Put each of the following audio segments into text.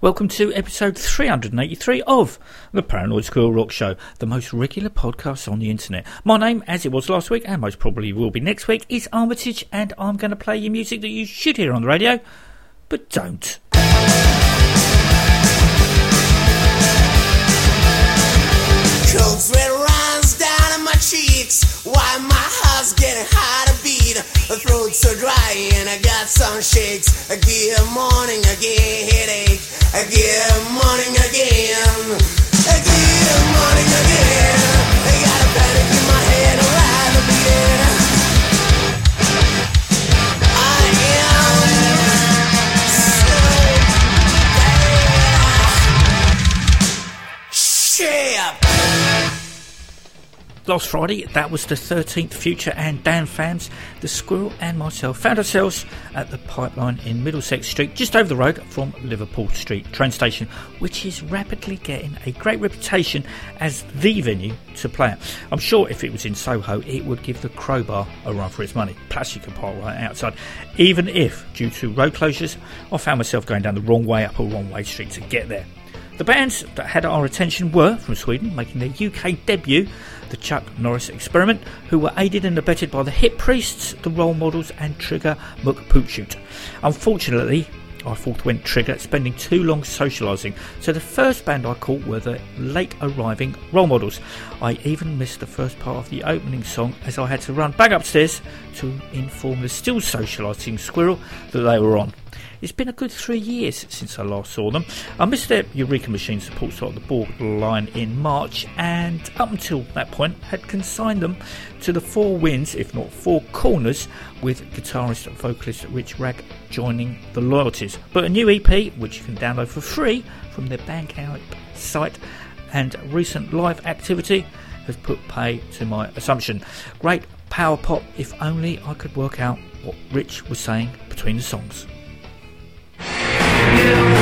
Welcome to episode 383 of the Paranoid Squirrel Rock Show, the most regular podcast on the internet. My name, as it was last week, and most probably will be next week, is Armitage, and I'm going to play you music that you should hear on the radio, but don't. Cold sweat runs down my cheeks while my heart's getting beat. The throat's so dry and I got some shakes. I morning, get headache. I morning again. I morning again. I got a panic in my head, a lot of beating. I Last Friday, that was the 13th Future and Dan fans, the Squirrel and myself found ourselves at the Pipeline in Middlesex Street, just over the road from Liverpool Street train station, which is rapidly getting a great reputation as the venue to play at. I'm sure if it was in Soho, it would give the Crowbar a run for its money. Plus, you can park right outside. Even if, due to road closures, I found myself going down the wrong way up a wrong way street to get there. The bands that had our attention were from Sweden, making their UK debut, the Chuck Norris Experiment, who were aided and abetted by the Hip Priests, the Role Models, and Trigger McPoochute. Unfortunately, I forthwent Trigger, spending too long socialising, so the first band I caught were the late arriving Role Models. I even missed the first part of the opening song as I had to run back upstairs to inform the still socialising squirrel that they were on. It's been a good three years since I last saw them. I missed their Eureka Machine support slot at the borderline in March, and up until that point had consigned them to the four wins, if not four corners, with guitarist and vocalist Rich Rag joining the Loyalties. But a new EP, which you can download for free from their Bandcamp site, and recent live activity has put pay to my assumption. Great power pop, if only I could work out what Rich was saying between the songs. Still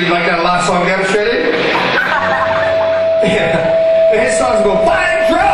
Did like that last song, Got Shredded? yeah. And his songs go, Fire Truck!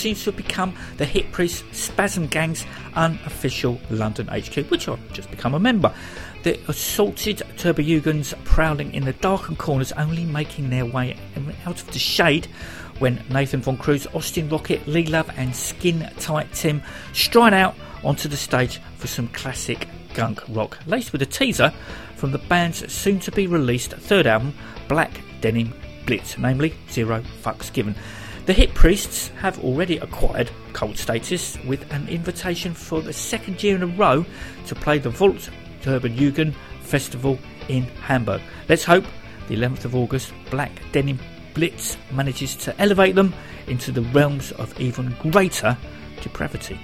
Seems to have become the Hip Priest Spasm Gang's unofficial London HQ, which I've just become a member. The assaulted Turbojugends prowling in the darkened corners, only making their way out of the shade when Nathan Von Cruz, Austin Rocket, Lee Love, and Skin Tight Tim stride out onto the stage for some classic gunk rock, laced with a teaser from the band's soon to be released third album, Black Denim Blitz, namely Zero Fucks Given. The Hip Priests have already acquired cult status with an invitation for the second year in a row to play the Volt Turbojugend Festival in Hamburg. Let's hope the 11th of August Black Denim Blitz manages to elevate them into the realms of even greater depravity.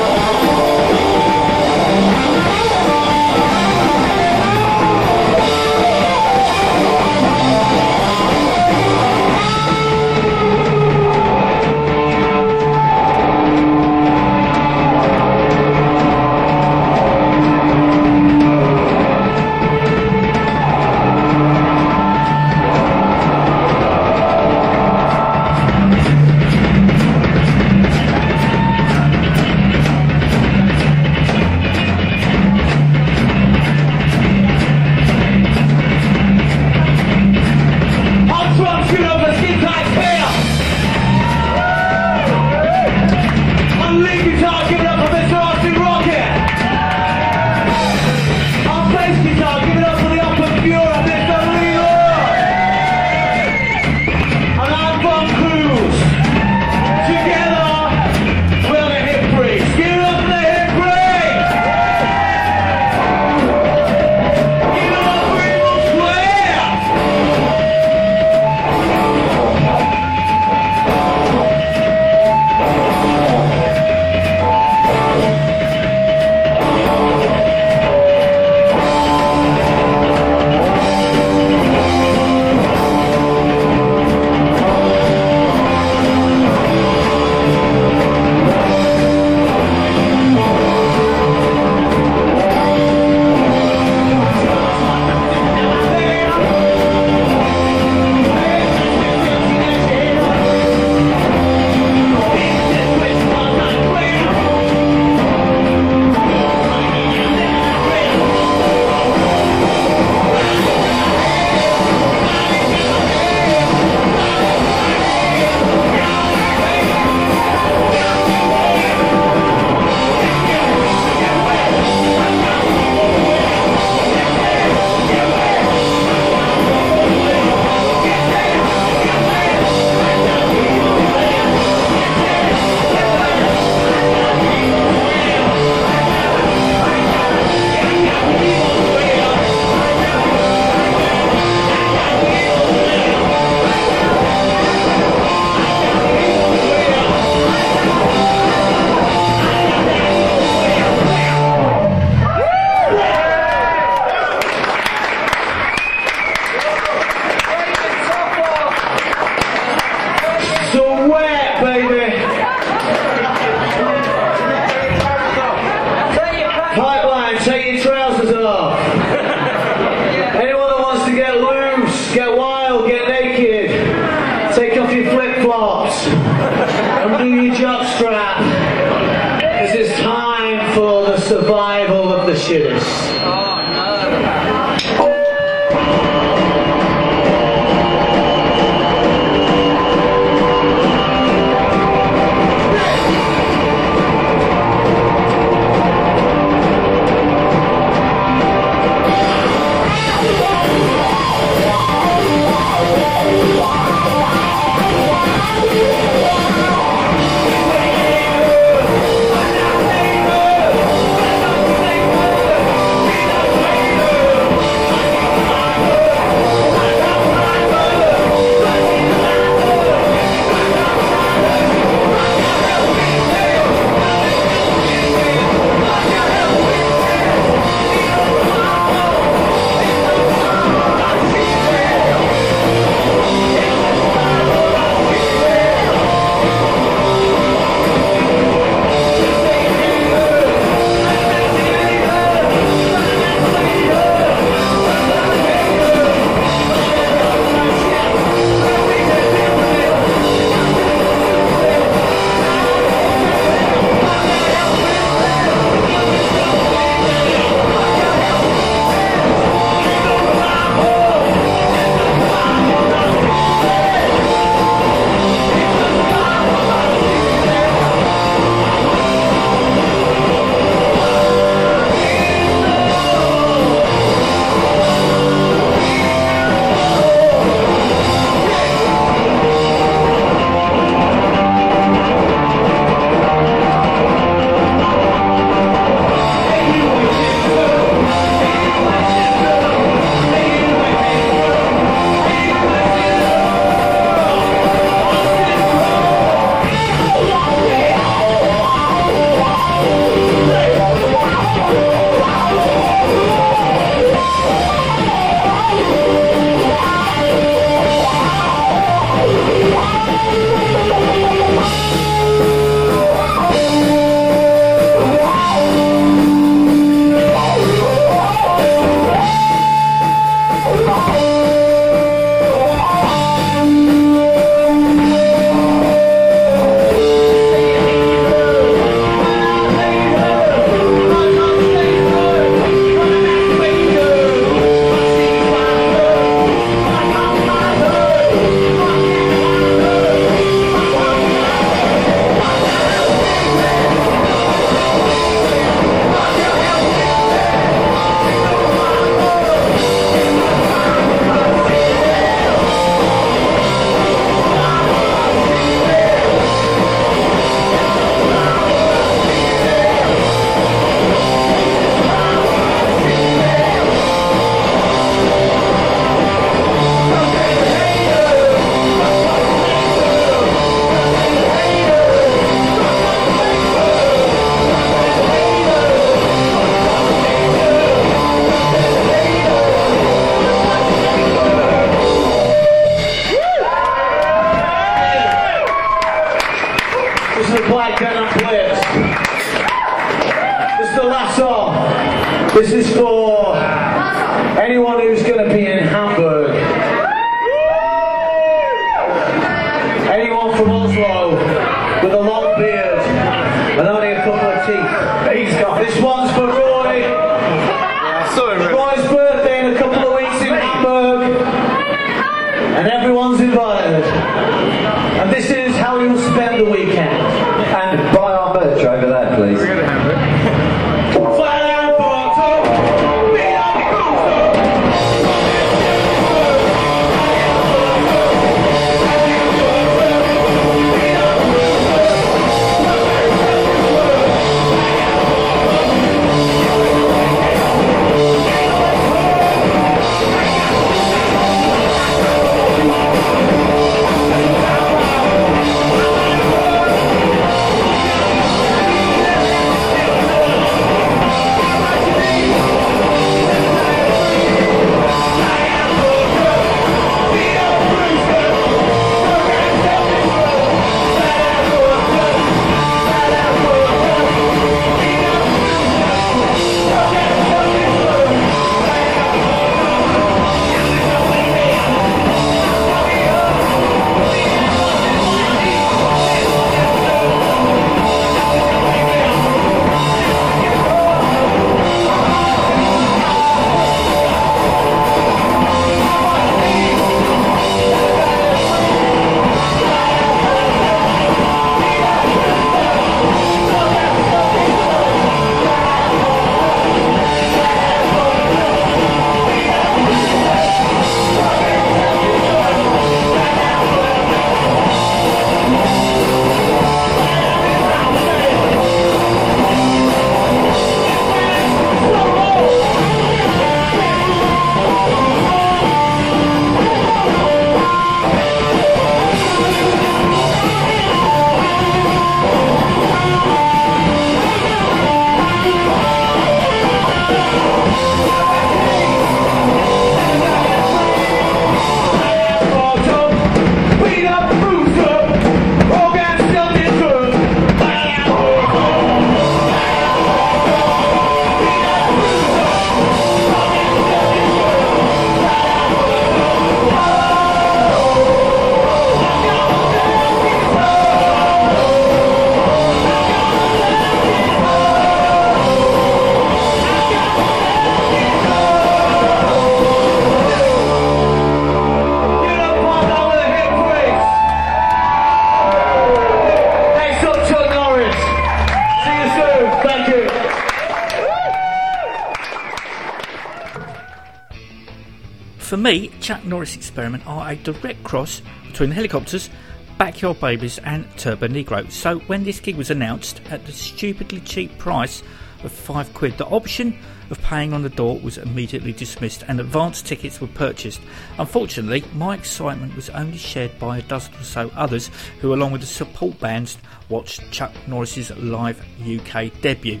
Norris Experiment are a direct cross between the Hellacopters, Backyard Babies, and Turbonegro. So when this gig was announced at the stupidly cheap price of five quid, the option of paying on the door was immediately dismissed and advance tickets were purchased. Unfortunately, my excitement was only shared by a dozen or so others who, along with the support bands, watched Chuck Norris's live UK debut.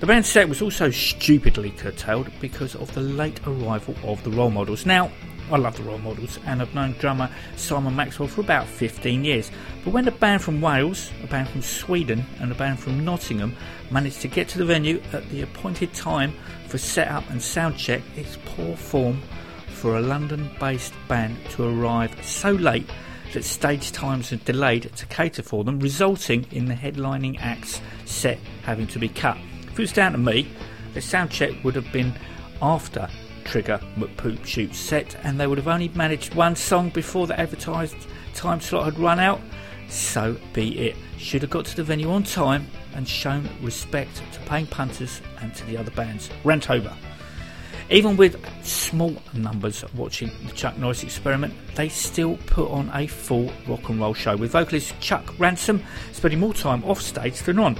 The band set was also stupidly curtailed because of the late arrival of the role models. Now, I love the role models and I've known drummer Simon Maxwell for about 15 years. But when a band from Wales, a band from Sweden, and a band from Nottingham managed to get to the venue at the appointed time for setup and sound check, it's poor form for a London based band to arrive so late that stage times are delayed to cater for them, resulting in the headlining act's set having to be cut. If it was down to me, the sound check would have been after Trigger McPoop Shoot set, and they would have only managed one song before the advertised time slot had run out. So be it. Should have got to the venue on time and shown respect to paying punters and to the other bands. Rant over. Even with small numbers watching the Chuck Norris experiment, they still put on a full rock and roll show with vocalist Chuck Ransom spending more time off stage than on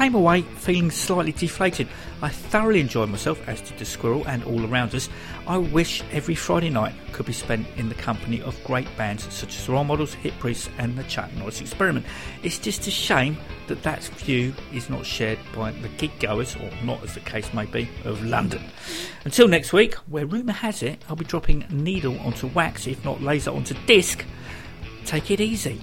came away feeling slightly deflated. I thoroughly enjoyed myself, as did the squirrel and all around us. I wish every Friday night could be spent in the company of great bands such as Role Models, Hip Priests, and the Chuck Norris Experiment. It's just a shame that that view is not shared by the gig goers, or not as the case may be, of London. Until next week, where rumour has it I'll be dropping needle onto wax, if not laser onto disc. Take it easy.